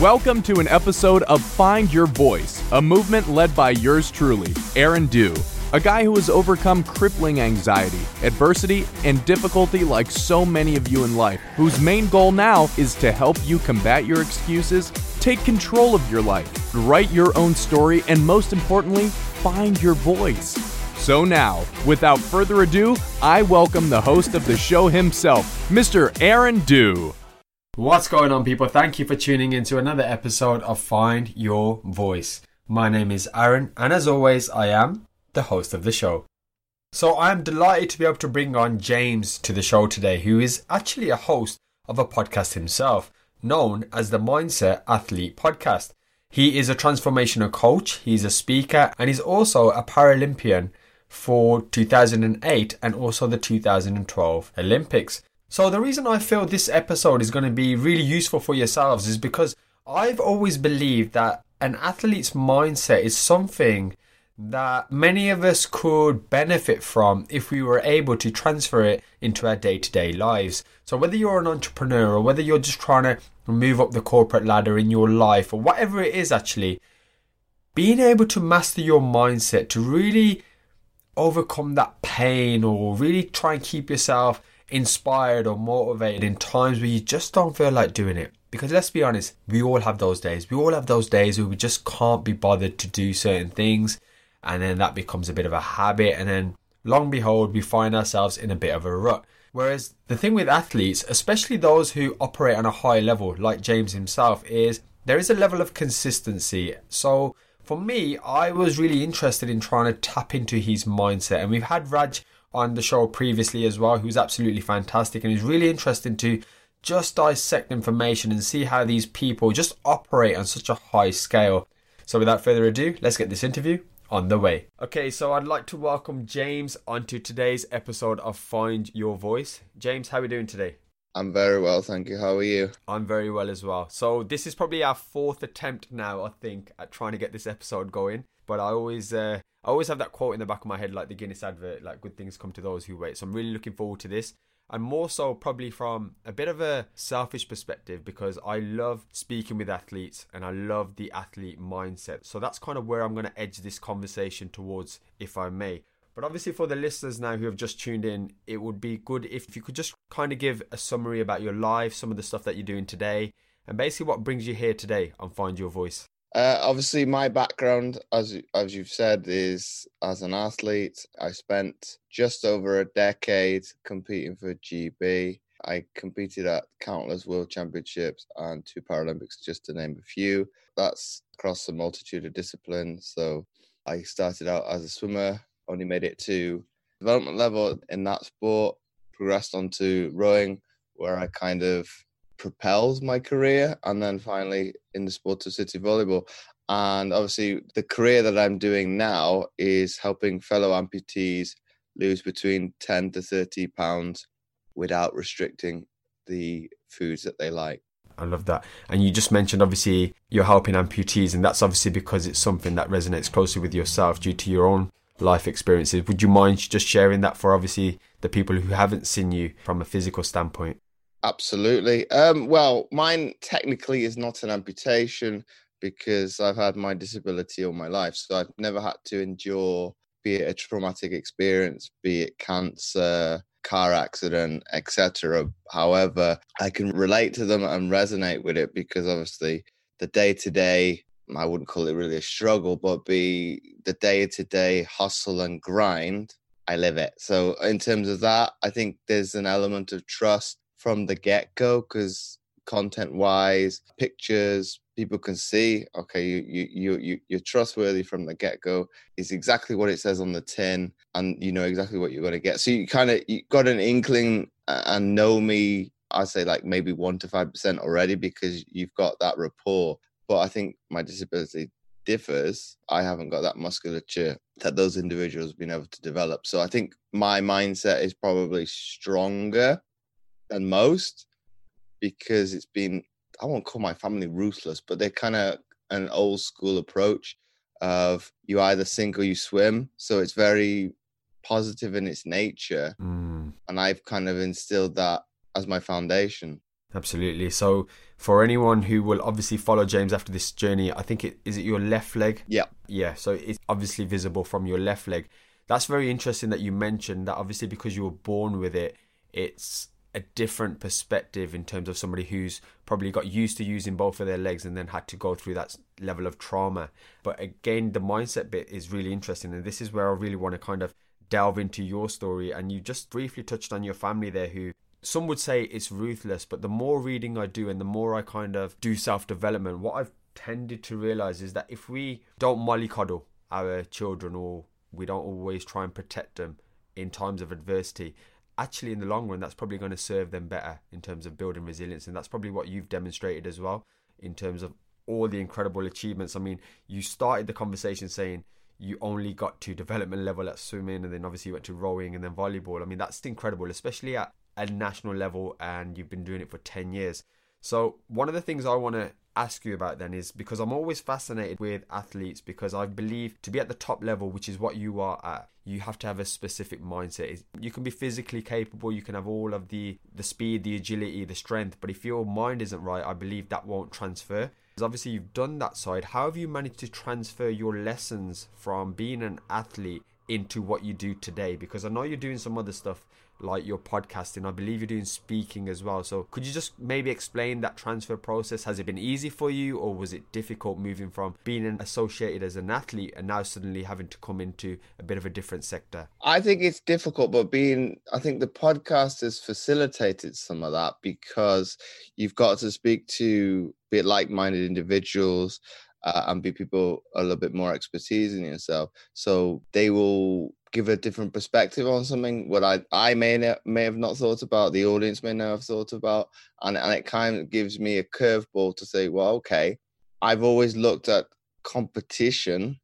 Welcome to an episode of Find Your Voice, a movement led by yours truly, Aaron Dew, a guy who has overcome crippling anxiety, adversity, and difficulty like so many of you in life, whose main goal now is to help you combat your excuses, take control of your life, write your own story, and most importantly, find your voice. So now, without further ado, I welcome the host of the show himself, Mr. Aaron Dew. What's going on, people? Thank you for tuning in to another episode of Find Your Voice. My name is Aaron, and as always, I am the host of the show. So I am delighted to be able to bring on James to the show today, who is actually a host of a podcast himself, known as the Mindset Athlete Podcast. He is a transformational coach, he's a speaker, and he's also a Paralympian for 2008 and also the 2012 Olympics. So, the reason I feel this episode is going to be really useful for yourselves is because I've always believed that an athlete's mindset is something that many of us could benefit from if we were able to transfer it into our day to day lives. So, whether you're an entrepreneur or whether you're just trying to move up the corporate ladder in your life or whatever it is, actually, being able to master your mindset to really overcome that pain or really try and keep yourself inspired or motivated in times where you just don't feel like doing it. Because let's be honest, we all have those days. We all have those days where we just can't be bothered to do certain things, and then that becomes a bit of a habit, and then long behold, we find ourselves in a bit of a rut. Whereas the thing with athletes, especially those who operate on a high level, like James himself, is there is a level of consistency. So for me, I was really interested in trying to tap into his mindset, and we've had Raj on the show previously as well, who's absolutely fantastic and is really interesting to just dissect information and see how these people just operate on such a high scale. So, without further ado, let's get this interview on the way. Okay, so I'd like to welcome James onto today's episode of Find Your Voice. James, how are we doing today? I'm very well, thank you. How are you? I'm very well as well. So, this is probably our fourth attempt now, I think, at trying to get this episode going. But I always uh, I always have that quote in the back of my head, like the Guinness advert, like good things come to those who wait. So I'm really looking forward to this. And more so, probably from a bit of a selfish perspective, because I love speaking with athletes and I love the athlete mindset. So that's kind of where I'm going to edge this conversation towards, if I may. But obviously, for the listeners now who have just tuned in, it would be good if you could just kind of give a summary about your life, some of the stuff that you're doing today, and basically what brings you here today on Find Your Voice. Uh, obviously, my background, as as you've said, is as an athlete. I spent just over a decade competing for GB. I competed at countless world championships and two Paralympics, just to name a few. That's across a multitude of disciplines. So I started out as a swimmer, only made it to development level in that sport, progressed on to rowing, where I kind of propels my career and then finally in the sport of sitting volleyball and obviously the career that i'm doing now is helping fellow amputees lose between 10 to 30 pounds without restricting the foods that they like I love that. And you just mentioned obviously you're helping amputees, and that's obviously because it's something that resonates closely with yourself due to your own life experiences. Would you mind just sharing that for obviously the people who haven't seen you from a physical standpoint? Absolutely. Um, well, mine technically is not an amputation because I've had my disability all my life. So I've never had to endure, be it a traumatic experience, be it cancer, car accident, etc. However, I can relate to them and resonate with it because obviously the day to day, I wouldn't call it really a struggle, but be the day to day hustle and grind. I live it. So in terms of that, I think there's an element of trust from the get go because content wise, pictures, people can see, okay, you, you, you, you, you're trustworthy from the get go. It's exactly what it says on the tin and you know exactly what you're going to get. So you kind of, you got an inkling and know me, I say like maybe one to 5% already because you've got that rapport. But I think my disability differs. I haven't got that musculature that those individuals have been able to develop. So I think my mindset is probably stronger than most because it's been I won't call my family ruthless, but they're kind of an old school approach of you either sink or you swim. So it's very positive in its nature. Mm. And I've kind of instilled that as my foundation. Absolutely. So for anyone who will obviously follow James after this journey, I think it is it your left leg? Yeah. Yeah. So it's obviously visible from your left leg. That's very interesting that you mentioned that obviously because you were born with it, it's a different perspective in terms of somebody who's probably got used to using both of their legs and then had to go through that level of trauma. But again, the mindset bit is really interesting. And this is where I really want to kind of delve into your story. And you just briefly touched on your family there who some would say it's ruthless, but the more reading I do and the more I kind of do self development, what I've tended to realize is that if we don't mollycoddle our children or we don't always try and protect them in times of adversity, actually in the long run, that's probably going to serve them better in terms of building resilience. And that's probably what you've demonstrated as well in terms of all the incredible achievements. I mean, you started the conversation saying you only got to development level at swimming and then obviously you went to rowing and then volleyball. I mean, that's incredible, especially at a national level and you've been doing it for 10 years. So, one of the things I want to ask you about then is because I'm always fascinated with athletes because I believe to be at the top level, which is what you are at, you have to have a specific mindset. You can be physically capable, you can have all of the the speed, the agility, the strength, but if your mind isn't right, I believe that won't transfer. Because obviously you've done that side. How have you managed to transfer your lessons from being an athlete into what you do today? Because I know you're doing some other stuff like your podcasting. I believe you're doing speaking as well. So could you just maybe explain that transfer process? Has it been easy for you or was it difficult moving from being associated as an athlete and now suddenly having to come into a bit of a different sector? I think it's difficult, but being, I think the podcast has facilitated some of that because you've got to speak to be like minded individuals. Uh, and be people a little bit more expertise in yourself. So they will give a different perspective on something what I I may may have not thought about, the audience may not have thought about, and and it kind of gives me a curveball to say, well, okay, I've always looked at competition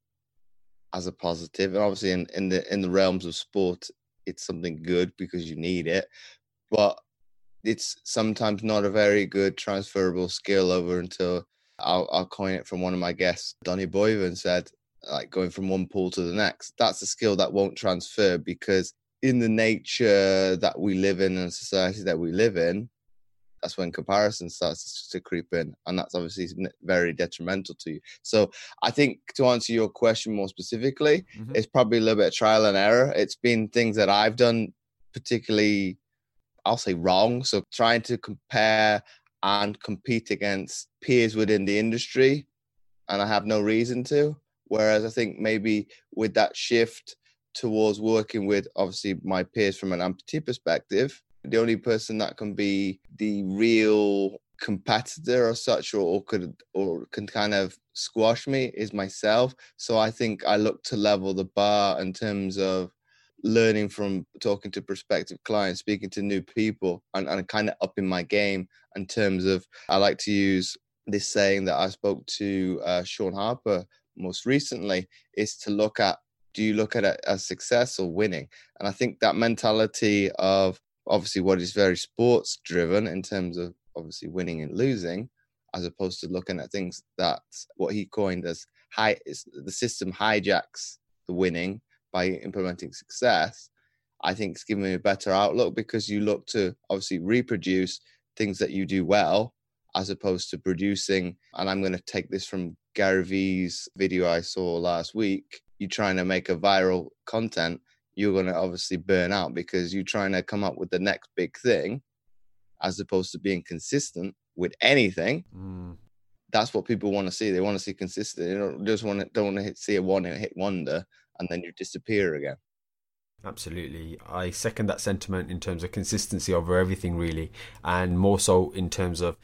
as a positive, and obviously in in the in the realms of sport, it's something good because you need it, but it's sometimes not a very good transferable skill over until I'll, I'll coin it from one of my guests, Donny Boyven said, like going from one pool to the next. That's a skill that won't transfer because in the nature that we live in and society that we live in, that's when comparison starts to creep in, and that's obviously very detrimental to you. So, I think to answer your question more specifically, mm-hmm. it's probably a little bit of trial and error. It's been things that I've done particularly, I'll say wrong. So, trying to compare and compete against peers within the industry, and I have no reason to. Whereas I think maybe with that shift towards working with obviously my peers from an amputee perspective, the only person that can be the real competitor or such or, or could or can kind of squash me is myself. So I think I look to level the bar in terms of learning from talking to prospective clients, speaking to new people, and, and kind of upping my game in terms of I like to use this saying that I spoke to uh, Sean Harper most recently is to look at do you look at it as success or winning? And I think that mentality of obviously what is very sports driven in terms of obviously winning and losing, as opposed to looking at things that what he coined as high the system hijacks the winning by implementing success. I think it's given me a better outlook because you look to obviously reproduce things that you do well as opposed to producing. And I'm going to take this from Gary Vee's video I saw last week. You're trying to make a viral content, you're going to obviously burn out because you're trying to come up with the next big thing as opposed to being consistent with anything. Mm. That's what people want to see. They want to see consistent. They don't just want to don't want to see a one hit wonder and then you disappear again. Absolutely. I second that sentiment in terms of consistency over everything, really, and more so in terms of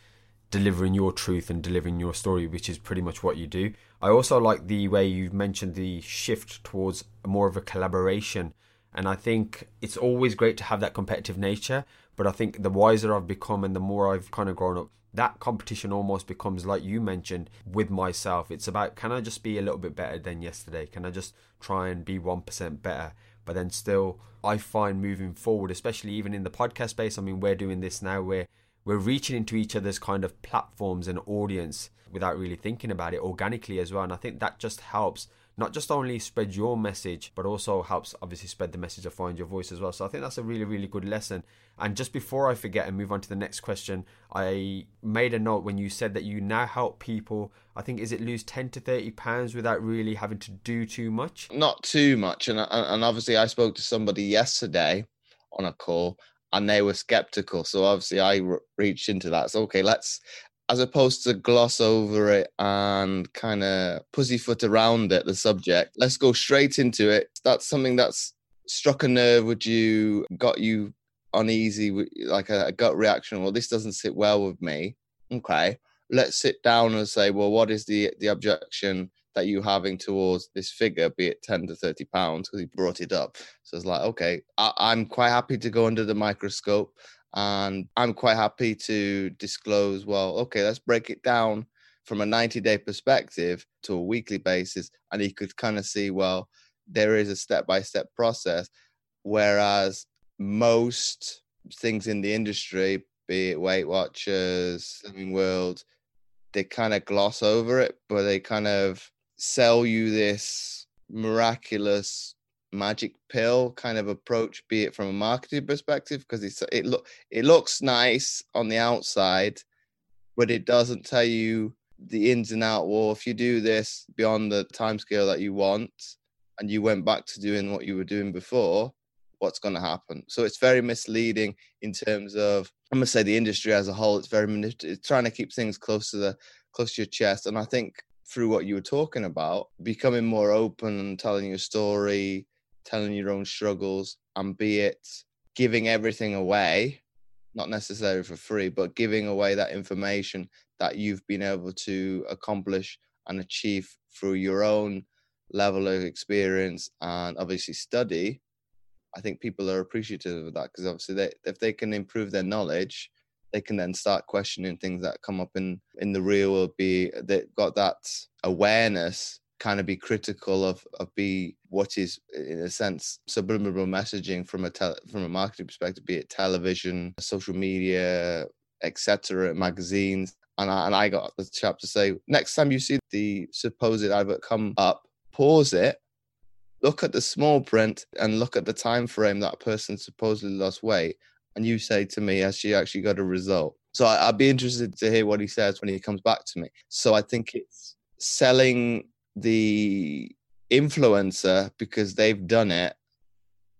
delivering your truth and delivering your story, which is pretty much what you do. I also like the way you've mentioned the shift towards more of a collaboration. And I think it's always great to have that competitive nature. But I think the wiser I've become and the more I've kind of grown up, that competition almost becomes like you mentioned with myself. It's about can I just be a little bit better than yesterday? Can I just try and be 1% better? But then still, I find moving forward, especially even in the podcast space, I mean, we're doing this now where we're reaching into each other's kind of platforms and audience without really thinking about it organically as well. And I think that just helps not just only spread your message, but also helps obviously spread the message of Find Your Voice as well. So I think that's a really, really good lesson. And just before I forget and move on to the next question, I made a note when you said that you now help people, I think, is it lose 10 to 30 pounds without really having to do too much? Not too much. And, and obviously, I spoke to somebody yesterday on a call and they were skeptical. So obviously, I re- reached into that. So, okay, let's, as opposed to gloss over it and kind of pussyfoot around it, the subject, let's go straight into it. That's something that's struck a nerve with you, got you uneasy, like a, a gut reaction. Well, this doesn't sit well with me. Okay, let's sit down and say, well, what is the the objection that you having towards this figure, be it 10 to 30 pounds, because he brought it up. So it's like, okay, I, I'm quite happy to go under the microscope and I'm quite happy to disclose, well, okay, let's break it down from a 90 day perspective to a weekly basis. And he could kind of see, well, there is a step by step process. Whereas most things in the industry, be it Weight Watchers, Slimming World, they kind of gloss over it, but they kind of sell you this miraculous magic pill kind of approach, be it from a marketing perspective, because it's it look it looks nice on the outside, but it doesn't tell you the ins and out. Well, if you do this beyond the time scale that you want, and you went back to doing what you were doing before, what's going to happen? So it's very misleading in terms of I'm gonna say the industry as a whole. It's very it's trying to keep things close to the close to your chest, and I think through what you were talking about, becoming more open and telling your story, telling your own struggles, and be it giving everything away, not necessarily for free, but giving away that information that you've been able to accomplish and achieve through your own level of experience and obviously study. I think people are appreciative of that because obviously, they, if they can improve their knowledge, they can then start questioning things that come up in in the real world. Be they've got that awareness kind of be critical of of be what is in a sense subliminal messaging from a tel- from a marketing perspective be it television social media etc magazines. And I, and I got the chap to say next time you see the supposed advert come up pause it look at the small print and look at the time frame that person supposedly lost weight and you say to me has she actually got a result so I, i'd be interested to hear what he says when he comes back to me. So i think it's selling the influencer because they've done it.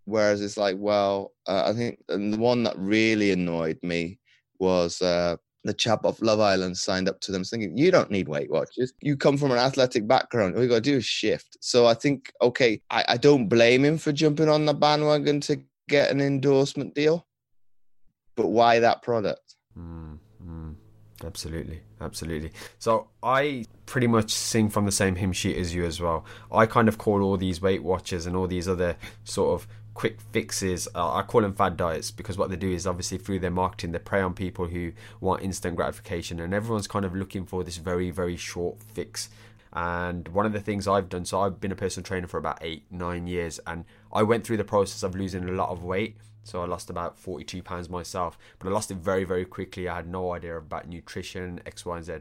Whereas it's like well uh, i think and the one that really annoyed me was uh, the chap off love island signed up to them thinking you don't need weight watchers. You come from an athletic background. All you gotta do is shift. So i think okay I, I don't blame him for jumping on the bandwagon to get an endorsement deal but why that product? Mm, absolutely, absolutely. So I pretty much sing from the same hymn sheet as you as well. I kind of call all these Weight Watchers and all these other sort of quick fixes. Uh, I call them fad diets because what they do is obviously through their marketing they prey on people who want instant gratification, and everyone's kind of looking for this very very short fix. And one of the things I've done, so I've been a personal trainer for about eight, nine years, and I went through the process of losing a lot of weight. So I lost about 42 pounds myself, but I lost it very, very quickly. I had no idea about nutrition, X, Y, and Z.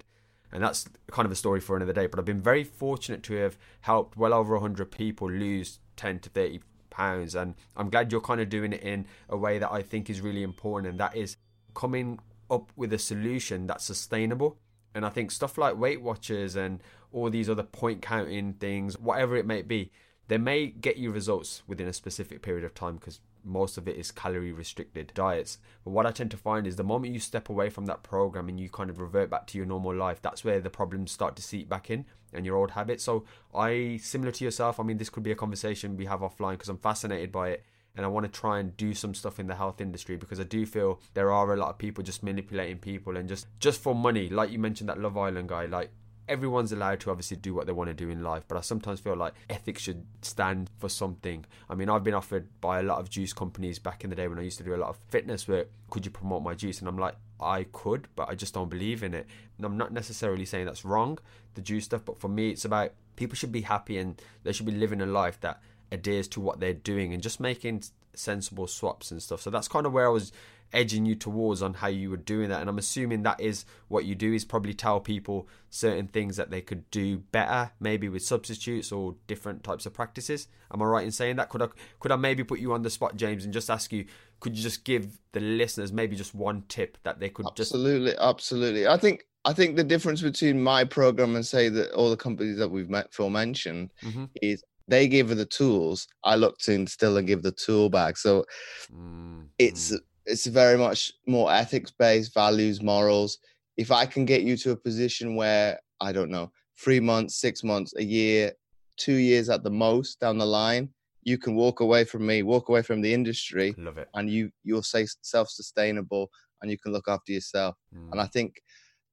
And that's kind of a story for another day. But I've been very fortunate to have helped well over 100 people lose 10 to 30 pounds. And I'm glad you're kind of doing it in a way that I think is really important, and that is coming up with a solution that's sustainable. And I think stuff like Weight Watchers and all these other point counting things, whatever it may be, they may get you results within a specific period of time because most of it is calorie restricted diets. But what I tend to find is the moment you step away from that program and you kind of revert back to your normal life, that's where the problems start to seep back in and your old habits. So I, similar to yourself, I mean, this could be a conversation we have offline because I'm fascinated by it and I want to try and do some stuff in the health industry because I do feel there are a lot of people just manipulating people and just just for money. Like you mentioned that Love Island guy, like everyone's allowed to obviously do what they want to do in life, but I sometimes feel like ethics should stand for something. I mean, I've been offered by a lot of juice companies back in the day when I used to do a lot of fitness work, could you promote my juice? And I'm like, I could, but I just don't believe in it. And I'm not necessarily saying that's wrong, the juice stuff, but for me, it's about people should be happy and they should be living a life that adheres to what they're doing and just making sensible swaps and stuff. So that's kind of where I was edging you towards on how you were doing that and i'm assuming that is what you do is probably tell people certain things that they could do better maybe with substitutes or different types of practices am i right in saying that could i could i maybe put you on the spot james and just ask you could you just give the listeners maybe just one tip that they could absolutely just... absolutely i think I think the difference between my program and say that all the companies that we've met for mentioned mm-hmm. is they give her the tools. I look to instill and give the tool back. So mm-hmm. it's mm it's very much more ethics based, values, morals. If I can get you to a position where I don't know, three months, six months, a year, two years at the most down the line, you can walk away from me, walk away from the industry, love it, and you you'll say self sustainable, and you can look after yourself. Mm. And I think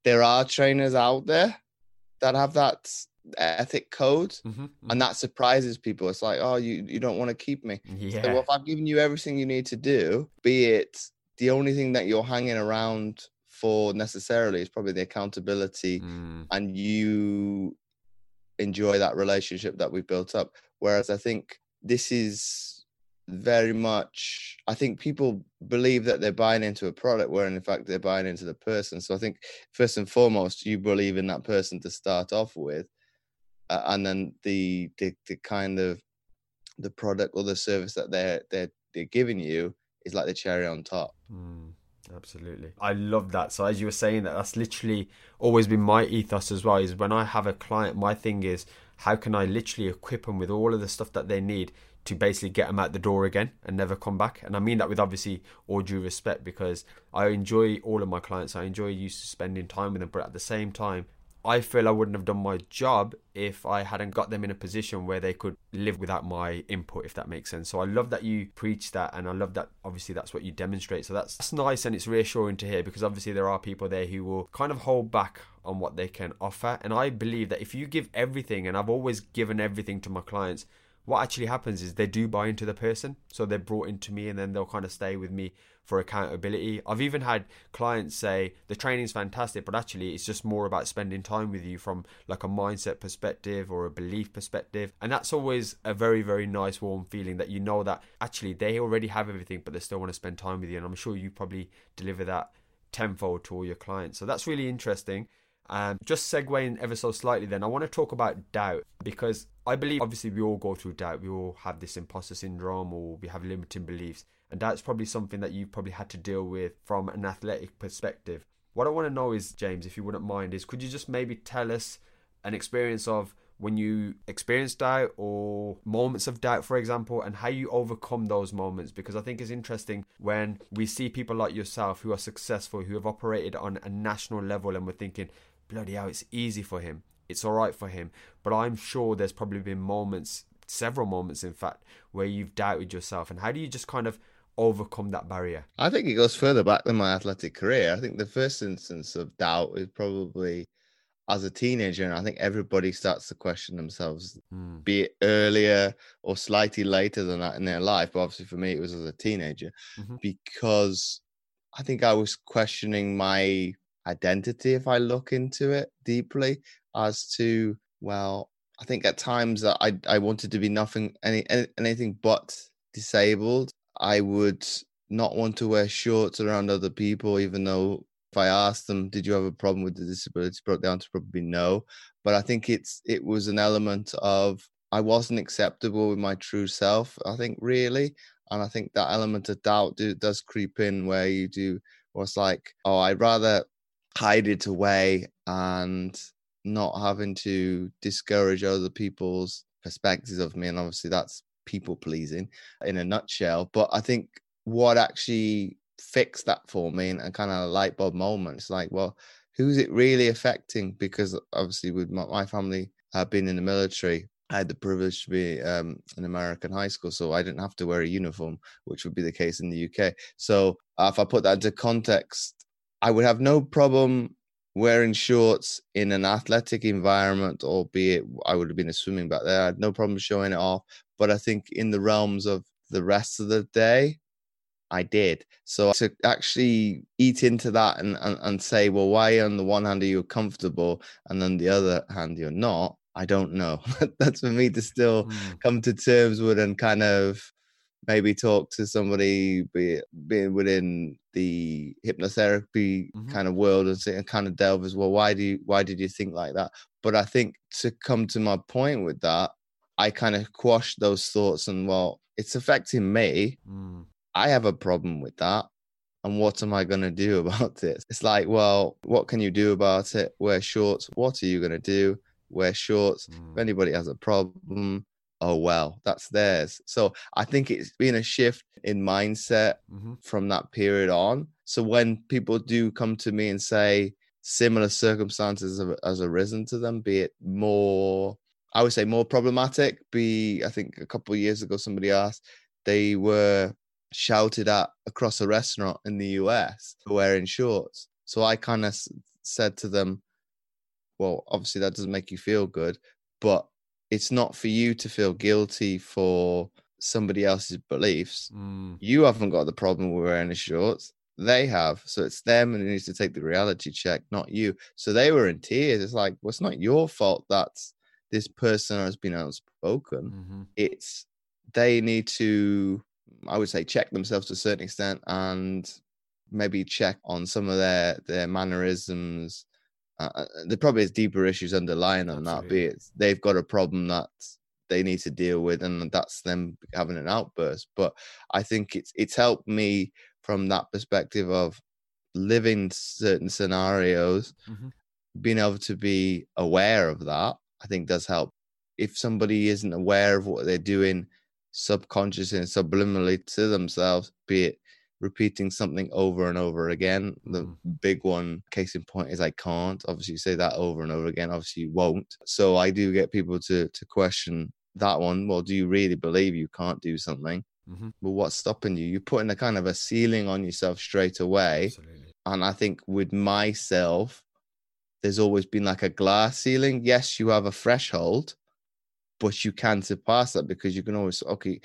there are trainers out there that have that ethic code mm-hmm, mm-hmm. and that surprises people. It's like oh you you don't want to keep me. Yeah. so if i've given you everything you need to do be it the only thing that you're hanging around for necessarily is probably the accountability mm. and you enjoy that relationship that we've built up. Whereas i think this is very much i think people believe that they're buying into a product where in fact they're buying into the person. So i think first and foremost you believe in that person to start off with uh, and then the, the the kind of the product or the service that they're they're they're giving you is like the cherry on top. Mm, absolutely, I love that. So as you were saying that, that's literally always been my ethos as well. Is when I have a client, my thing is how can I literally equip them with all of the stuff that they need to basically get them out the door again and never come back. And I mean that with obviously all due respect because I enjoy all of my clients. I enjoy used to spending time with them, but at the same time, I feel I wouldn't have done my job if I hadn't got them in a position where they could live without my input, if that makes sense. So I love that you preach that, and I love that obviously that's what you demonstrate. So that's, that's nice and it's reassuring to hear because obviously there are people there who will kind of hold back on what they can offer. And I believe that if you give everything, and I've always given everything to my clients, what actually happens is they do buy into the person. So they're brought into me and then they'll kind of stay with me for accountability. I've even had clients say the training's fantastic, but actually it's just more about spending time with you from like a mindset perspective or a belief perspective. And that's always a very, very nice, warm feeling that you know that actually they already have everything, but they still want to spend time with you. And I'm sure you probably deliver that tenfold to all your clients. So that's really interesting. Um, just segueing ever so slightly, then I want to talk about doubt because I believe obviously we all go through doubt. We all have this imposter syndrome or we have limiting beliefs. And that's probably something that you've probably had to deal with from an athletic perspective. What I want to know is, James, if you wouldn't mind, is could you just maybe tell us an experience of when you experience doubt or moments of doubt, for example, and how you overcome those moments. Because I think it's interesting when we see people like yourself who are successful, who have operated on a national level, and we're thinking, bloody hell, it's easy for him. It's all right for him. But I'm sure there's probably been moments, several moments, in fact, where you've doubted yourself. And how do you just kind of overcome that barrier? I think it goes further back than my athletic career. I think the first instance of doubt is probably as a teenager, and I think everybody starts to question themselves, mm. be it earlier or slightly later than that in their life. But obviously, for me, it was as a teenager mm-hmm. because I think I was questioning my identity if I look into it deeply as to, well, I think at times that I, I wanted to be nothing, any, anything but disabled. I would not want to wear shorts around other people, even though if I asked them, "Did you have a problem with the disability?" broke down to probably no. But I think it's it was an element of I wasn't acceptable with my true self. I think really, and I think that element of doubt do, does creep in where you do was like, oh, I'd rather hide it away and not having to discourage other people's perspectives of me, and obviously that's people pleasing in a nutshell. But I think what actually fixed that for me and, and kind of a light bulb moment, it's like, well, who's it really affecting? Because obviously, with my, my family have been in the military, I had the privilege to be um, in American high school, so I didn't have to wear a uniform, which would be the case in the UK. So uh, if I put that into context, I would have no problem wearing shorts in an athletic environment, albeit I would have been a swimming back there. I had no problem showing it off. But I think in the realms of the rest of the day, I did. So to actually eat into that and, and, and say, well, why on the one hand are you comfortable and then the other hand you're not? I don't know. That's for me to still mm. come to terms with and kind of maybe talk to somebody be being within the hypnotherapy Mhm. kind of world and, say, and kind of delve as well why do you why did you think like that? But i think to come to my point with that i kind of quash those thoughts and well it's affecting me. Mm. i have a problem with that. And what am i going to do about it it's like well what can you do about it? Wear shorts. What are you going to do? Wear shorts. If Mm. anybody has a problem oh well that's theirs. So i think it's been a shift in mindset Mhm. from that period on. So when people do come to me and say similar circumstances have, has arisen to them be it more i would say more problematic be i think a couple of years ago somebody asked they were shouted at across a restaurant in the us for wearing shorts. So i kind of s- said to them well obviously that doesn't make you feel good but it's not for you to feel guilty for somebody else's beliefs. Mm. you haven't got the problem with wearing the shorts they have. So it's them and it needs to take the reality check not you. So they were in tears. It's like well it's not your fault that this person has been outspoken. Mhm. it's they need to i would say check themselves to a certain extent and maybe check on some of their their mannerisms uh, there probably is deeper issues underlying on that be it. They've got a problem that they need to deal with and that's them having an outburst. But i think it's it's helped me from that perspective of living certain scenarios Mhm. being able to be aware of that i think does help. If somebody isn't aware of what they're doing subconsciously and subliminally to themselves be it repeating something over and over again the Mhm. big one case in point is i can't obviously you say that over and over again obviously you won't so i do get people to to question that one well do you really believe you can't do something Mhm. well what's stopping you you're putting a kind of a ceiling on yourself straight away Absolutely. and I think with myself, there's always been like a glass ceiling. Yes, you have a threshold, but you can surpass that because you can always okay.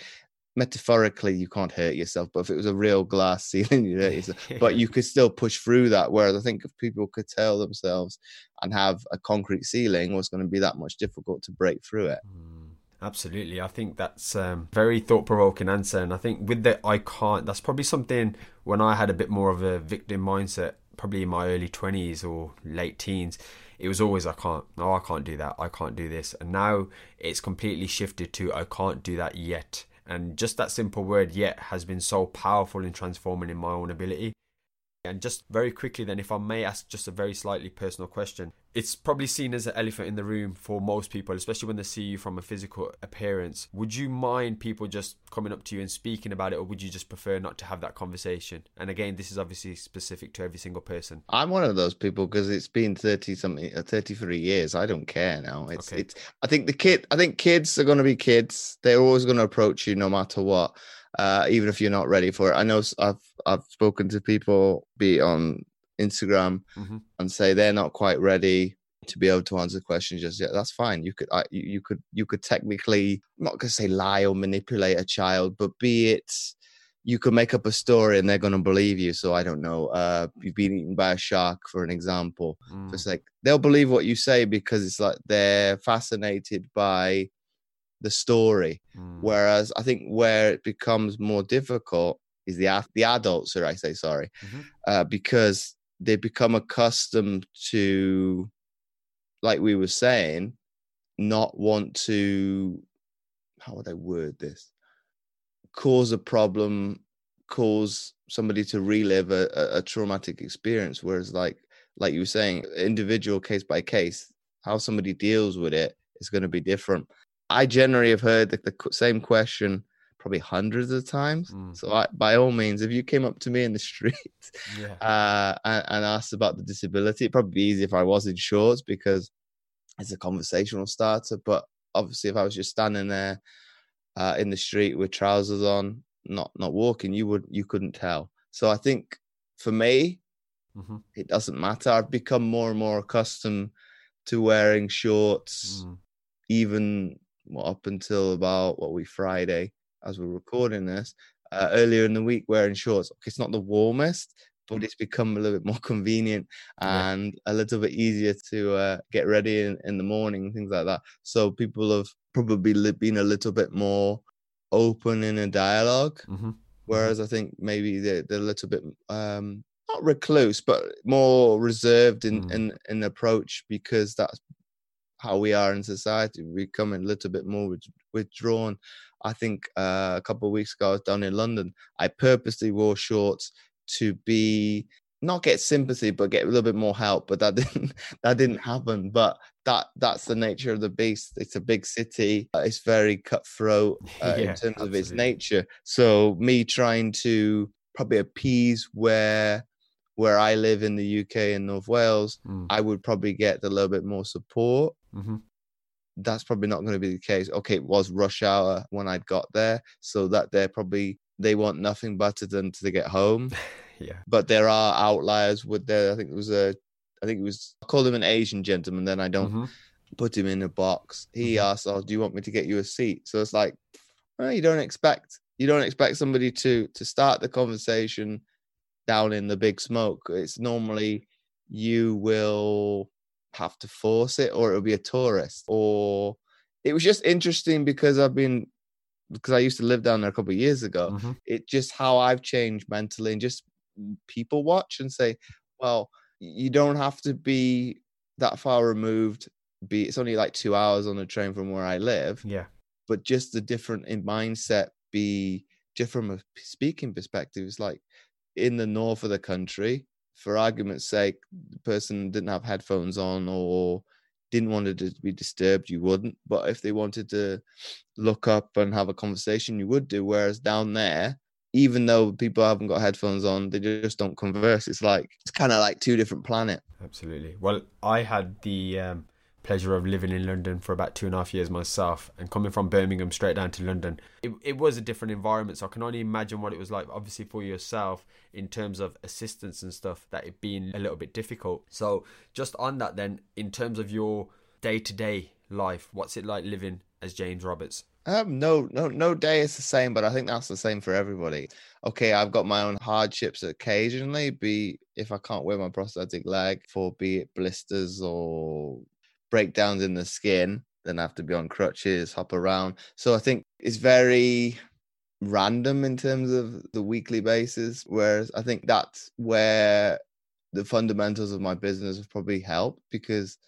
Metaphorically, you can't hurt yourself, but if it was a real glass ceiling, you hurt yourself. But you could still push through that. Whereas I think if people could tell themselves and have a concrete ceiling, was going to be that much difficult to break through it. Mm, Absolutely. I think that's um, very thought provoking answer. And I think with the I can't, that's probably something when I had a bit more of a victim mindset, probably in my early 20s or late teens, it was always I can't, no, I can't do that, I can't do this. And now it's completely shifted to I can't do that yet. And just that simple word yet has been so powerful in transforming in my own ability. And just very quickly, then, if I may ask just a very slightly personal question, it's probably seen as an elephant in the room for most people, especially when they see you from a physical appearance. Would you mind people just coming up to you and speaking about it, or would you just prefer not to have that conversation? And again, this is obviously specific to every single person. I'm one of those people because it's been 30 something, uh, 33 years. I don't care now. It's, Okay. it's, I think the kid, I think kids are going to be kids. They're always going to approach you no matter what, uh, even if you're not ready for it. I know I've, I've spoken to people, be it on Instagram, Mhm. and say they're not quite ready to be able to answer questions just yet. That's fine. You could, I, you, you could, you could technically, I'm not going to say lie or manipulate a child, but be it, you could make up a story and they're going to believe you. So I don't know. Uh, you've been eaten by a shark, for an example. Mm, It's like they'll believe what you say because it's like they're fascinated by the story. mm, Whereas I think where it becomes more difficult is the the adults, or I say sorry, Mhm. uh, because they become accustomed to, like we were saying, not want to. How would I word this? Cause a problem, cause somebody to relive a, a, a traumatic experience. Whereas, like like you were saying, individual case by case, how somebody deals with it is going to be different. I generally have heard the, the same question probably hundreds of times. Mm. So, I, by all means, if you came up to me in the street yeah. uh, and, and asked about the disability, it'd probably be easy if I was in shorts because it's a conversational starter. But obviously, if I was just standing there uh, in the street with trousers on, not not walking, you would you couldn't tell. So I think for me, Mhm. it doesn't matter. I've become more and more accustomed to wearing shorts, Mm. even well, up until about what we Friday as we're recording this. Uh, earlier in the week, wearing shorts. It's not the warmest, but it's become a little bit more convenient Yeah. and a little bit easier to uh, get ready in, in the morning things like that. So people have probably been a little bit more open in a dialogue. Mm-hmm. Whereas I think maybe they're, they're a little bit um, not recluse, but more reserved in, Mm. in in approach because that's how we are in society. We become a little bit more withdrawn. I think uh, a couple of weeks ago I was down in London. I purposely wore shorts to be not get sympathy, but get a little bit more help. But that didn't that didn't happen. But that that's the nature of the beast. It's a big city. uh, It's very cutthroat uh, Yeah, in terms of its nature. So me trying to probably appease where where I live in the UK in North Wales, Mm. I would probably get a little bit more support. Mm-hmm. That's probably not going to be the case. Okay, it was rush hour when I'd got there, so that they're probably they want nothing better than to get home. Yeah. But there are outliers with there. I think it was a, I think it was I called him an Asian gentleman. Then I don't Mhm. put him in a box. He Mhm. asked, "Oh, do you want me to get you a seat?" So it's like, well, you don't expect you don't expect somebody to to start the conversation down in the big smoke. It's normally you will have to force it, or it'll be a tourist. Or it was just interesting because I've been because I used to live down there a couple of years ago. Mhm. It just how I've changed mentally and just people watch and say, well, you don't have to be that far removed. Be it's only like two hours on a train from where I live, Yeah. but just the different in mindset be just from a speaking perspective. It's like in the north of the country, for argument's sake, the person didn't have headphones on or didn't want to be disturbed, you wouldn't. But if they wanted to look up and have a conversation, you would do. Whereas down there, even though people haven't got headphones on, they just don't converse. It's like it's kind of like two different planets. Absolutely. Well, I had the um, pleasure of living in London for about two and a half years myself, and coming from Birmingham straight down to London, it, it was a different environment. So I can only imagine what it was like, obviously, for yourself in terms of assistance and stuff, that it being a little bit difficult. So, just on that, then, in terms of your day to day life, what's it like living as James Roberts? Um, no, no, no day is the same, but I think that's the same for everybody. Okay, I've got my own hardships occasionally, be if I can't wear my prosthetic leg for be it blisters or breakdowns in the skin, then have to be on crutches, hop around. So I think it's very random in terms of the weekly basis. Whereas I think that's where the fundamentals of my business have probably helped because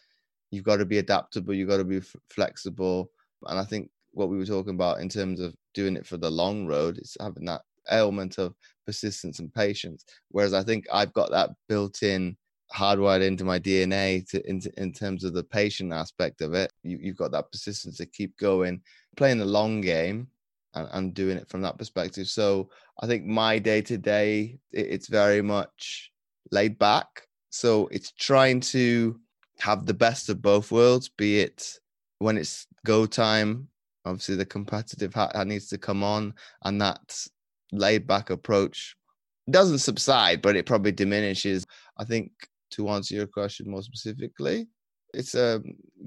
you've got to be adaptable, you've got to be f- flexible. And I think what we were talking about in terms of doing it for the long road is having that element of persistence and patience. Whereas I think I've got that built in, hardwired into my DNA to in, in terms of the patient aspect of it. You, you've got that persistence to keep going, playing the long game. And, and doing it from that perspective. So I think my day to day, it's very much laid back. So it's trying to have the best of both worlds, be it when it's go time, obviously the competitive hat needs to come on, and that laid back approach doesn't subside, but it probably diminishes. I think to answer your question more specifically, it's a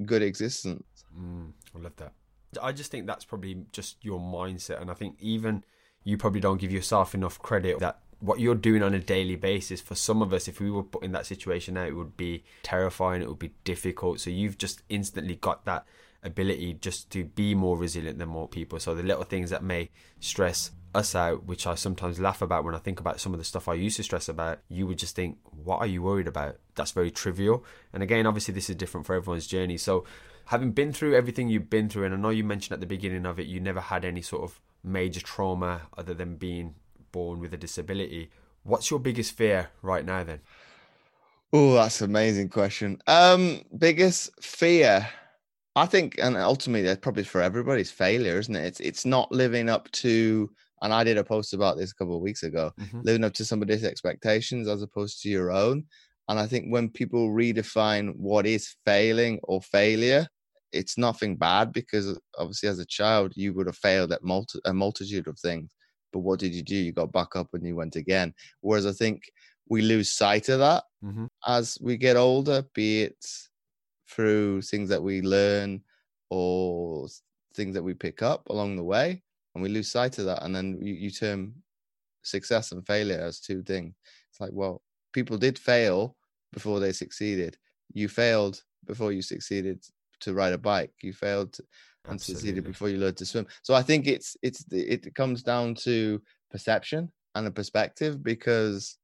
good existence. Mm, I love that. I just think that's probably just your mindset, and I think even you probably don't give yourself enough credit that what you're doing on a daily basis. For some of us, if we were put in that situation now, it would be terrifying. It would be difficult. So you've just instantly got that ability just to be more resilient than more people. So the little things that may stress us out, which I sometimes laugh about when I think about some of the stuff I used to stress about, you would just think, what are you worried about? That's very trivial. And again, obviously, this is different for everyone's journey. So having been through everything you've been through, and I know you mentioned at the beginning of it, you never had any sort of major trauma other than being born with a disability. What's your biggest fear right now then? Oh, that's an amazing question. Um, biggest fear, I think, and ultimately that's probably for everybody, is failure, isn't it? It's it's not living up to. And I did a post about this a couple of weeks ago, Mhm. living up to somebody's expectations as opposed to your own. And I think when people redefine what is failing or failure, it's nothing bad because obviously as a child you would have failed at multi- a multitude of things. But what did you do? You got back up and you went again. Whereas I think we lose sight of that Mhm. as we get older, be it through things that we learn or things that we pick up along the way, and we lose sight of that. And then you, you term success and failure as two things. It's like, well, people did fail before they succeeded. You failed before you succeeded to ride a bike. You failed. To, and succeeded before you learned to swim. So I think it's it's it comes down to perception and a perspective because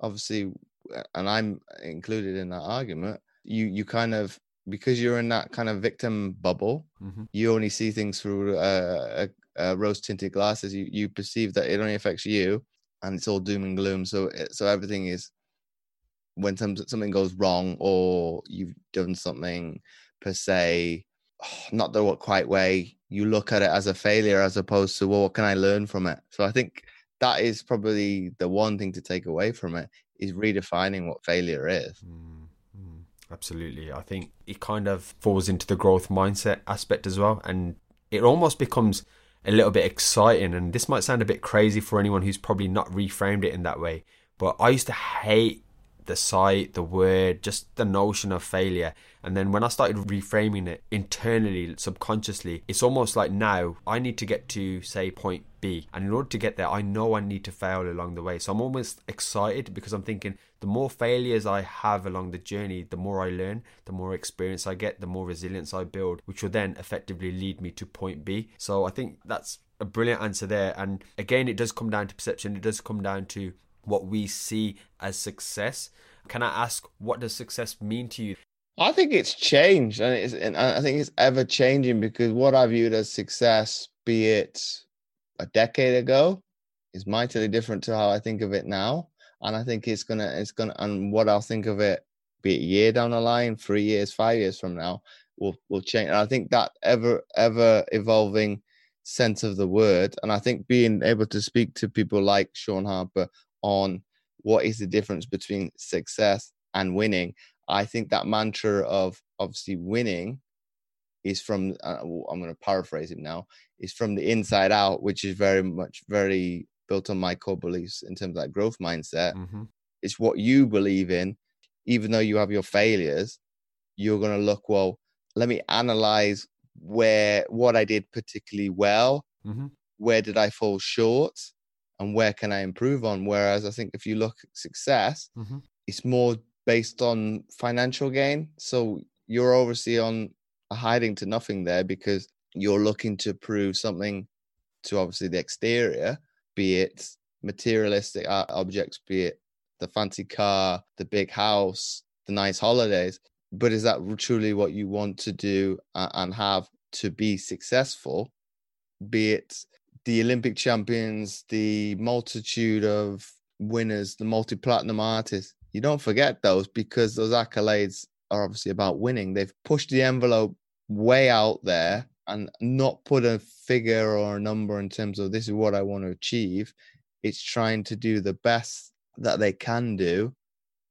obviously, uh, and I'm included in that argument. You you kind of because you're in that kind of victim bubble, Mhm. you only see things through uh, a, a rose tinted glasses. You you perceive that it only affects you, and it's all doom and gloom. So it, so everything is when some, something goes wrong or you've done something per se not the quite way you look at it as a failure as opposed to well what can i learn from it so i think that is probably the one thing to take away from it is redefining what failure is mm, Absolutely. I think it kind of falls into the growth mindset aspect as well. And it almost becomes a little bit exciting. And this might sound a bit crazy for anyone who's probably not reframed it in that way. But I used to hate the sight, the word, just the notion of failure. And then when I started reframing it internally, subconsciously, it's almost like now I need to get to, say, point B. And in order to get there, I know I need to fail along the way. So I'm almost excited because I'm thinking the more failures I have along the journey, the more I learn, the more experience I get, the more resilience I build, which will then effectively lead me to point B. So I think that's a brilliant answer there. And again, it does come down to perception, it does come down to what we see as success. Can I ask, what does success mean to you? i think it's changed and, it's, and i think it's ever changing because what i viewed as success be it a decade ago is mightily different to how i think of it now and i think it's gonna it's gonna and what i'll think of it be it a year down the line three years five years from now will will change and i think that ever ever evolving sense of the word and i think being able to speak to people like sean harper on what is the difference between success and winning. I think that mantra of obviously winning is from uh, i'm going to paraphrase him now is from the inside out which is very much very built on my core beliefs in terms of that growth mindset. Mm-hmm. it's what you believe in. Even though you have your failures you're going to look well let me analyze where what i did particularly well. Mm-hmm. where did i fall short and where can i improve on? Whereas i think if you look at success Mm-hmm. it's more based on financial gain. So you're obviously on a hiding to nothing there because you're looking to prove something to obviously the exterior be it materialistic objects be it the fancy car the big house the nice holidays. But is that truly what you want to do and have to be successful? Be it the olympic champions the multitude of winners the multi-platinum artists. You don't forget those because those accolades are obviously about winning. They've pushed the envelope way out there and not put a figure or a number in terms of this is what i want to achieve. It's trying to do the best that they can do.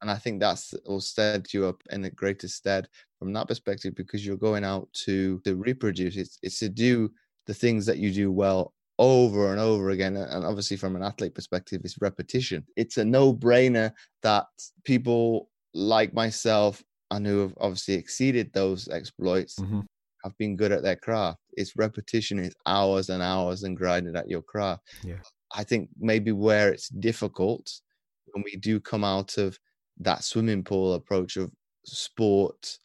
And i think that's will set you up in a greater stead from that perspective because you're going out to to reproduce. It's, it's to do the things that you do well over and over again and obviously from an athlete perspective it's repetition it's a no-brainer that people like myself and who have obviously exceeded those exploits Mm-hmm. have been good at their craft it's repetition it's hours and hours and grinding at your craft Yeah. i think maybe where it's difficult when we do come out of that swimming pool approach of sport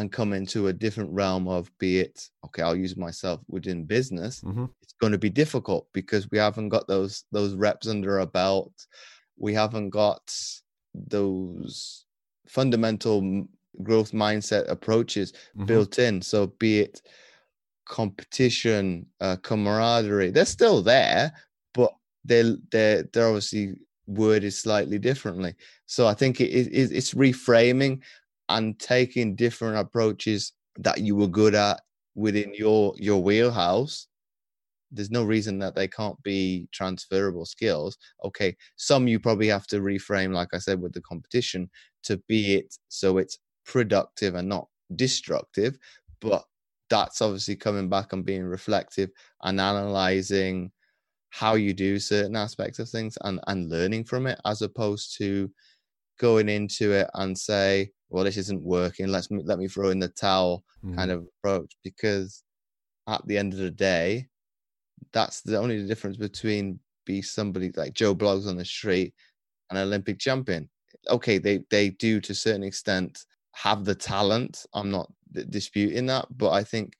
and come into a different realm of be it okay i'll use myself within business Mm-hmm. it's going to be difficult because we haven't got those those reps under our belt we haven't got those fundamental growth mindset approaches Mm-hmm. built in so be it competition uh, camaraderie they're still there but they're they're they're obviously worded slightly differently so i think it, it, it's reframing and taking different approaches that you were good at within your your wheelhouse there's no reason that they can't be transferable skills. Okay some you probably have to reframe like i said with the competition to be it so it's productive and not destructive but that's obviously coming back and being reflective and analyzing how you do certain aspects of things and and learning from it as opposed to going into it and say well this isn't working. Let's let me throw in the towel Mm-hmm. kind of approach because at the end of the day that's the only difference between be somebody like joe bloggs on the street and an olympic champion. Okay they they do to a certain extent have the talent. I'm not d- disputing that but i think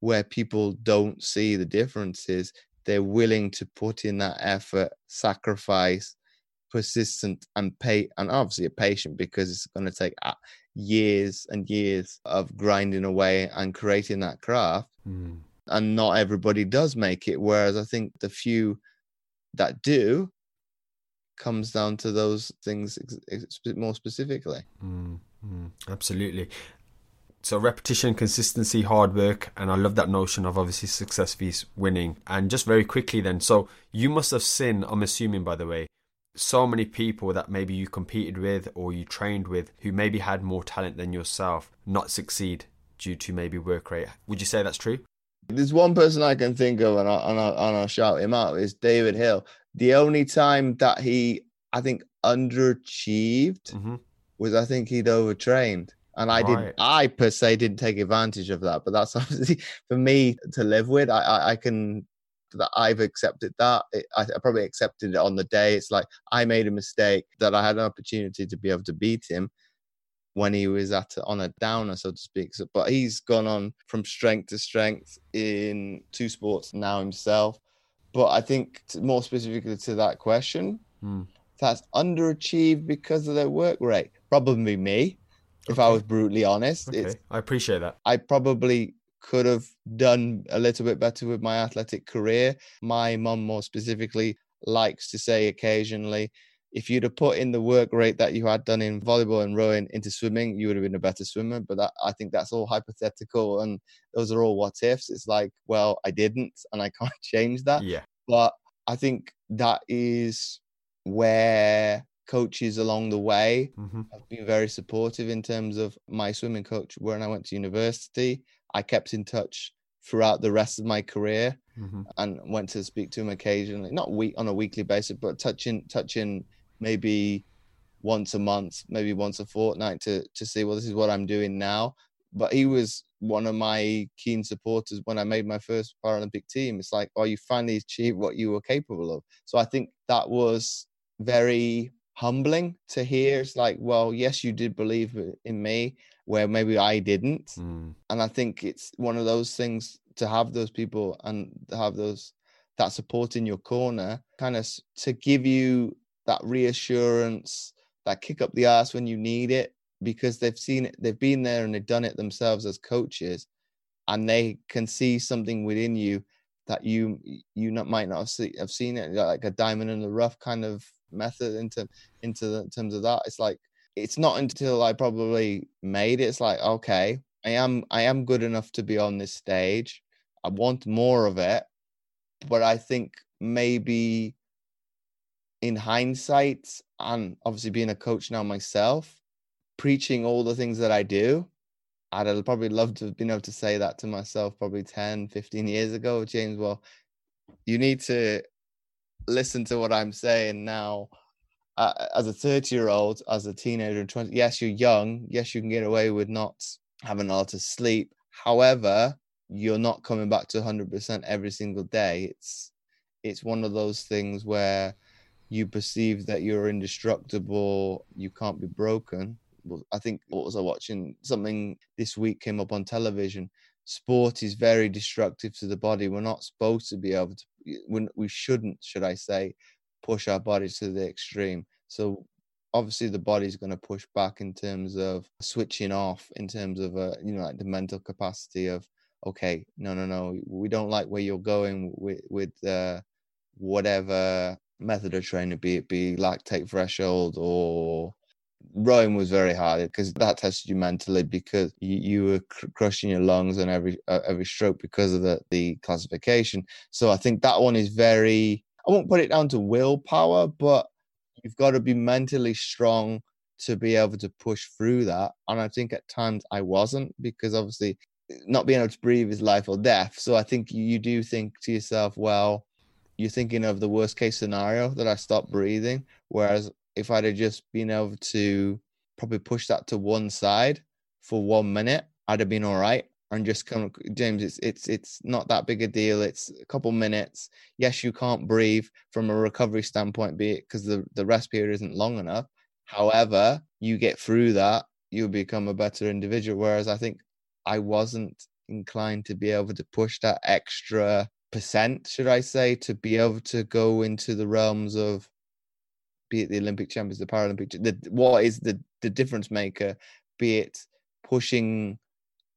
where people don't see the difference is they're willing to put in that effort, sacrifice, persistent and pay and obviously a patient because it's going to take years and years of grinding away and creating that craft. Mm. and not everybody does make it whereas i think the few that do comes down to those things more specifically. Mm, mm, absolutely. So repetition consistency hard work and i love that notion of obviously success fees winning. And just very quickly then so you must have seen i'm assuming by the way so many people that maybe you competed with or you trained with who maybe had more talent than yourself not succeed due to maybe work rate. Would you say that's true? There's one person I can think of, and, I, and, I, and I'll shout him out, is David Hill. The only time that he, I think, underachieved mm-hmm. was I think he'd overtrained. And I right. did, I per se didn't take advantage of that, but that's obviously for me to live with. I, I, I can that I've accepted that. It, I, I, probably accepted it on the day. It's like I made a mistake that I had an opportunity to be able to beat him when he was at on a downer, so to speak. So, but he's gone on from strength to strength in two sports now himself. But I think more specifically to that question, hmm. that's underachieved because of their work rate. Probably me, if okay. I was brutally honest. Okay. I appreciate that. I probably could have done a little bit better with my athletic career. My mum, more specifically, likes to say occasionally, if you'd have put in the work rate that you had done in volleyball and rowing into swimming, you would have been a better swimmer. But that, I think that's all hypothetical, and those are all what ifs. It's like, well, I didn't, and I can't change that. Yeah. But I think that is where coaches along the way mm-hmm. have been very supportive in terms of my swimming coach when I went to university. I kept in touch throughout the rest of my career mm-hmm. and went to speak to him occasionally, not week on a weekly basis, but touching touching maybe once a month, maybe once a fortnight to to see well this is what I'm doing now. But he was one of my keen supporters when I made my first Paralympic team. It's like, oh, you finally achieved what you were capable of. So I think that was very humbling to hear. It's like, well, yes, you did believe in me where maybe I didn't. Mm. And I think it's one of those things to have those people and have those that support in your corner, kind of to give you that reassurance, that kick up the ass when you need it, because they've seen it, they've been there and they've done it themselves as coaches, and they can see something within you that you you not might not have, see, have seen it like a diamond in the rough kind of method into into the, in terms of that. It's like it's not until I probably made it. It's like okay, I am I am good enough to be on this stage. I want more of it, but I think maybe in hindsight, and obviously being a coach now myself, preaching all the things that I do, I'd probably love to have been able to say that to myself probably 10, 15 years ago. James, well, you need to listen to what I'm saying now. Uh, as a 30 year old, as a teenager and 20, yes, you're young. Yes, you can get away with not having a lot of sleep. However, you're not coming back to 100% every single day. It's it's one of those things where you perceive that you're indestructible, you can't be broken. I think what was I watching? Something this week came up on television. Sport is very destructive to the body. We're not supposed to be able to we shouldn't, should I say, push our bodies to the extreme. So obviously the body's going to push back in terms of switching off, in terms of uh, you know like the mental capacity of okay, no, no, no, we don't like where you're going with with uh, whatever method of training, be it be lactate threshold or rowing was very hard because that tested you mentally because you, you were cr- crushing your lungs on every uh, every stroke because of the the classification. So I think that one is very. I won't put it down to willpower, but you've got to be mentally strong to be able to push through that. And I think at times I wasn't because obviously not being able to breathe is life or death. So I think you do think to yourself, well, you're thinking of the worst case scenario that I stop breathing. Whereas if I'd have just been able to probably push that to one side for one minute, I'd have been all right. And just come, James. It's it's it's not that big a deal. It's a couple minutes. Yes, you can't breathe from a recovery standpoint, be it because the the rest period isn't long enough. However, you get through that, you become a better individual. Whereas I think I wasn't inclined to be able to push that extra percent, should I say, to be able to go into the realms of be it the Olympic champions, the Paralympic, the, what is the the difference maker, be it pushing,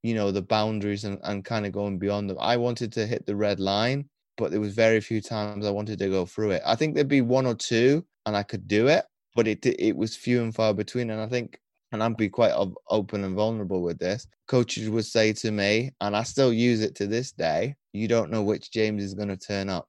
you know, the boundaries and, and kind of going beyond them. I wanted to hit the red line, but there was very few times I wanted to go through it. I think there'd be one or two, and I could do it, but it it was few and far between. And I think, and I'd be quite open and vulnerable with this. Coaches would say to me, and I still use it to this day, you don't know which James is going to turn up.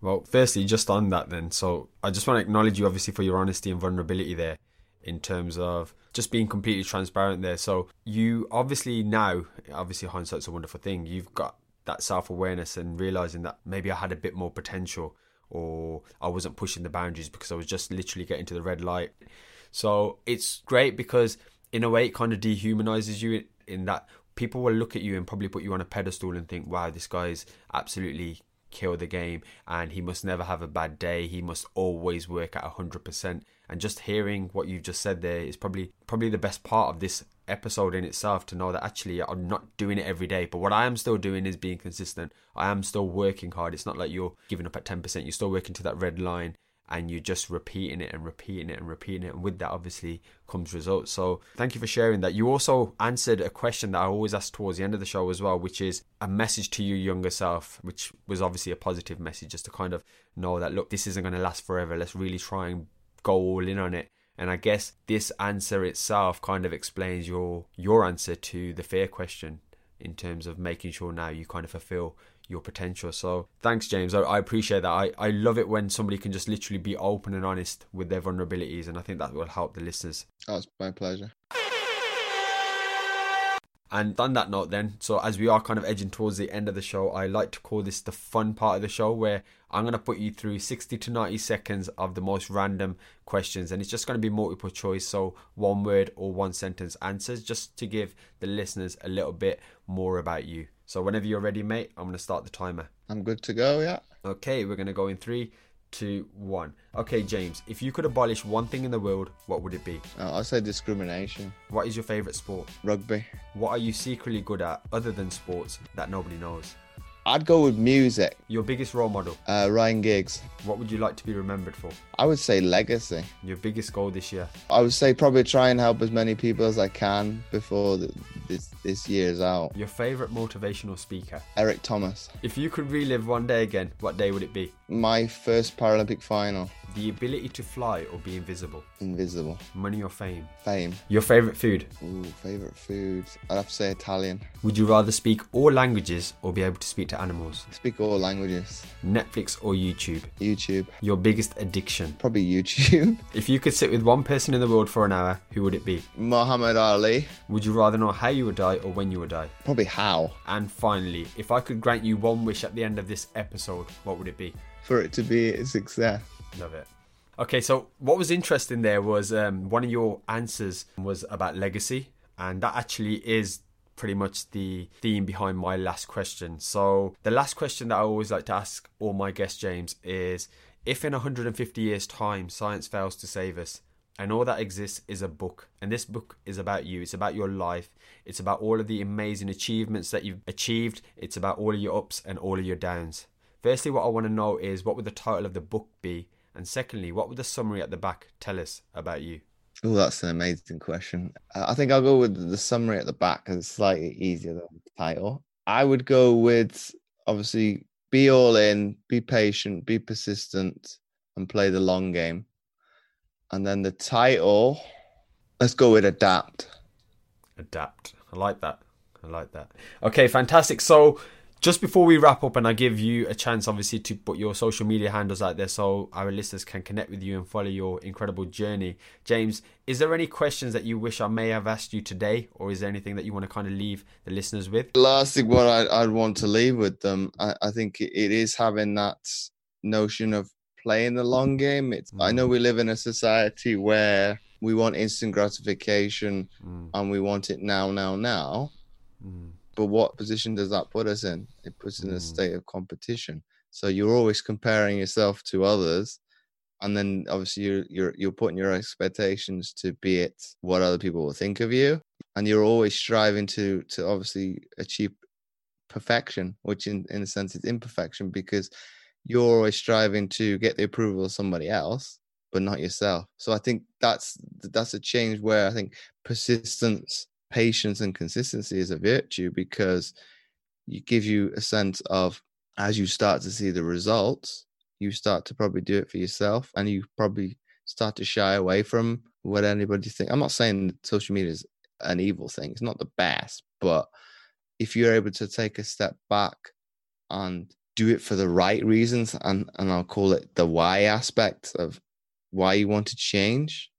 Well, firstly, just on that, then, so I just want to acknowledge you, obviously, for your honesty and vulnerability there in terms of just being completely transparent there. So, you obviously now, obviously, hindsight's a wonderful thing. You've got that self awareness and realizing that maybe I had a bit more potential or I wasn't pushing the boundaries because I was just literally getting to the red light. So, it's great because in a way, it kind of dehumanizes you in that people will look at you and probably put you on a pedestal and think, wow, this guy's absolutely killed the game and he must never have a bad day. He must always work at 100%. And just hearing what you've just said there is probably probably the best part of this episode in itself to know that actually I'm not doing it every day, but what I am still doing is being consistent. I am still working hard. It's not like you're giving up at 10%. You're still working to that red line and you're just repeating it and repeating it and repeating it. And with that, obviously, comes results. So thank you for sharing that. You also answered a question that I always ask towards the end of the show as well, which is a message to your younger self, which was obviously a positive message, just to kind of know that, look, this isn't going to last forever. Let's really try and go all in on it. And I guess this answer itself kind of explains your your answer to the fear question in terms of making sure now you kind of fulfill your potential. So thanks, James. I, I, appreciate that. I, I love it when somebody can just literally be open and honest with their vulnerabilities, and I think that will help the listeners. Oh, it's my pleasure. And on that note, then, so as we are kind of edging towards the end of the show, I like to call this the fun part of the show where I'm going to put you through 60 to 90 seconds of the most random questions. And it's just going to be multiple choice, so one word or one sentence answers, just to give the listeners a little bit more about you. So whenever you're ready, mate, I'm going to start the timer. I'm good to go, yeah. Okay, we're going to go in three, two, one. Okay, James, if you could abolish one thing in the world, what would it be? Uh, I'd say discrimination. What is your favourite sport? Rugby. What are you secretly good at, other than sports, that nobody knows? I'd go with music. Your biggest role model? Uh, Ryan Giggs. What would you like to be remembered for? I would say legacy. Your biggest goal this year? I would say probably try and help as many people as I can before the, this this year's out. Your favorite motivational speaker? Eric Thomas. If you could relive one day again, what day would it be? My first Paralympic final. The ability to fly or be invisible? Invisible. Money or fame? Fame. Your favorite food? Ooh, favorite food. I'd have to say Italian. Would you rather speak all languages or be able to speak to animals? Speak all languages. Netflix or YouTube? YouTube. Your biggest addiction? Probably YouTube. If you could sit with one person in the world for an hour, who would it be? Muhammad Ali. Would you rather know how you would die or when you would die? Probably how. And finally, if I could grant you one wish at the end of this episode, what would it be? For it to be a success. Love it. Okay, so what was interesting there was um, one of your answers was about legacy, and that actually is pretty much the theme behind my last question. So, the last question that I always like to ask all my guests, James, is if in 150 years' time science fails to save us, and all that exists is a book, and this book is about you, it's about your life, it's about all of the amazing achievements that you've achieved, it's about all of your ups and all of your downs. Firstly, what I want to know is what would the title of the book be? And secondly, what would the summary at the back tell us about you? Oh, that's an amazing question. I think I'll go with the summary at the back because it's slightly easier than the title. I would go with obviously be all in, be patient, be persistent, and play the long game. And then the title, let's go with adapt. Adapt. I like that. I like that. Okay, fantastic. So just before we wrap up, and I give you a chance, obviously, to put your social media handles out there so our listeners can connect with you and follow your incredible journey. James, is there any questions that you wish I may have asked you today, or is there anything that you want to kind of leave the listeners with? The last thing what I, would want to leave with them, I, I think it is having that notion of playing the long game. It's, mm. I know we live in a society where we want instant gratification mm. and we want it now, now, now. Mm but what position does that put us in? It puts us in a mm. state of competition. So you're always comparing yourself to others, and then obviously you're you're you're putting your expectations to be it what other people will think of you, and you're always striving to to obviously achieve perfection, which in, in a sense is imperfection because you're always striving to get the approval of somebody else, but not yourself. So I think that's that's a change where I think persistence, patience, and consistency is a virtue because you give you a sense of as you start to see the results, you start to probably do it for yourself, and you probably start to shy away from what anybody think. I'm not saying social media is an evil thing; it's not the best, but if you're able to take a step back and do it for the right reasons and and I'll call it the why aspect of why you want to change.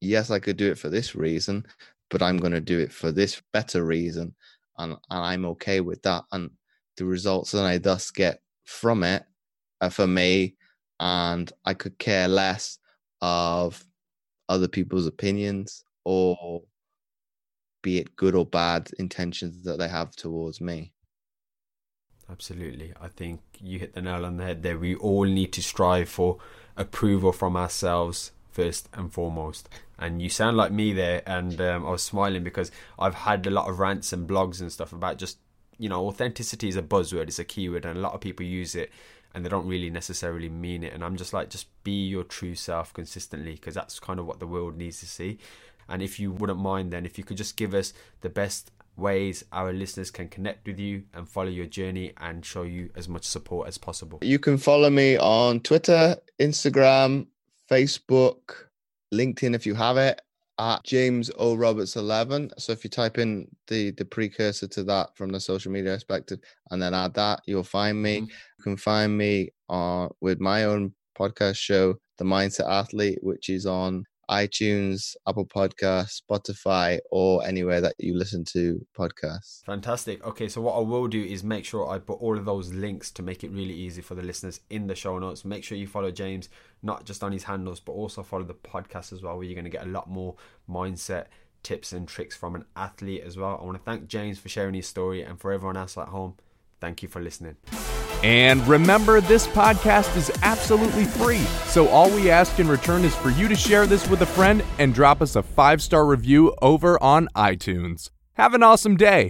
Yes, I could do it for this reason, but I'm going to do it for this better reason and, and I'm okay with that and the results that I thus get from it are for me and I could care less of other people's opinions or be it good or bad intentions that they have towards me. Absolutely. I think you hit the nail on the head there. We all need to strive for approval from ourselves first and foremost. And you sound like me there, and um, I was smiling because I've had a lot of rants and blogs and stuff about just, you know, authenticity is a buzzword, it's a keyword, and a lot of people use it and they don't really necessarily mean it. And I'm just like, just be your true self consistently because that's kind of what the world needs to see. And if you wouldn't mind, then if you could just give us the best ways our listeners can connect with you and follow your journey and show you as much support as possible. You can follow me on Twitter, Instagram, Facebook, LinkedIn if you have it at James O Roberts 11. So if you type in the the precursor to that from the social media perspective and then add that, you'll find me. Mm-hmm. You can find me uh, with my own podcast show, The Mindset Athlete, which is on iTunes, Apple Podcasts, Spotify, or anywhere that you listen to podcasts. Fantastic. Okay, so what I will do is make sure I put all of those links to make it really easy for the listeners in the show notes. Make sure you follow James, not just on his handles, but also follow the podcast as well, where you're going to get a lot more mindset tips and tricks from an athlete as well. I want to thank James for sharing his story, and for everyone else at home, thank you for listening. And remember, this podcast is absolutely free. So all we ask in return is for you to share this with a friend and drop us a five star review over on iTunes. Have an awesome day.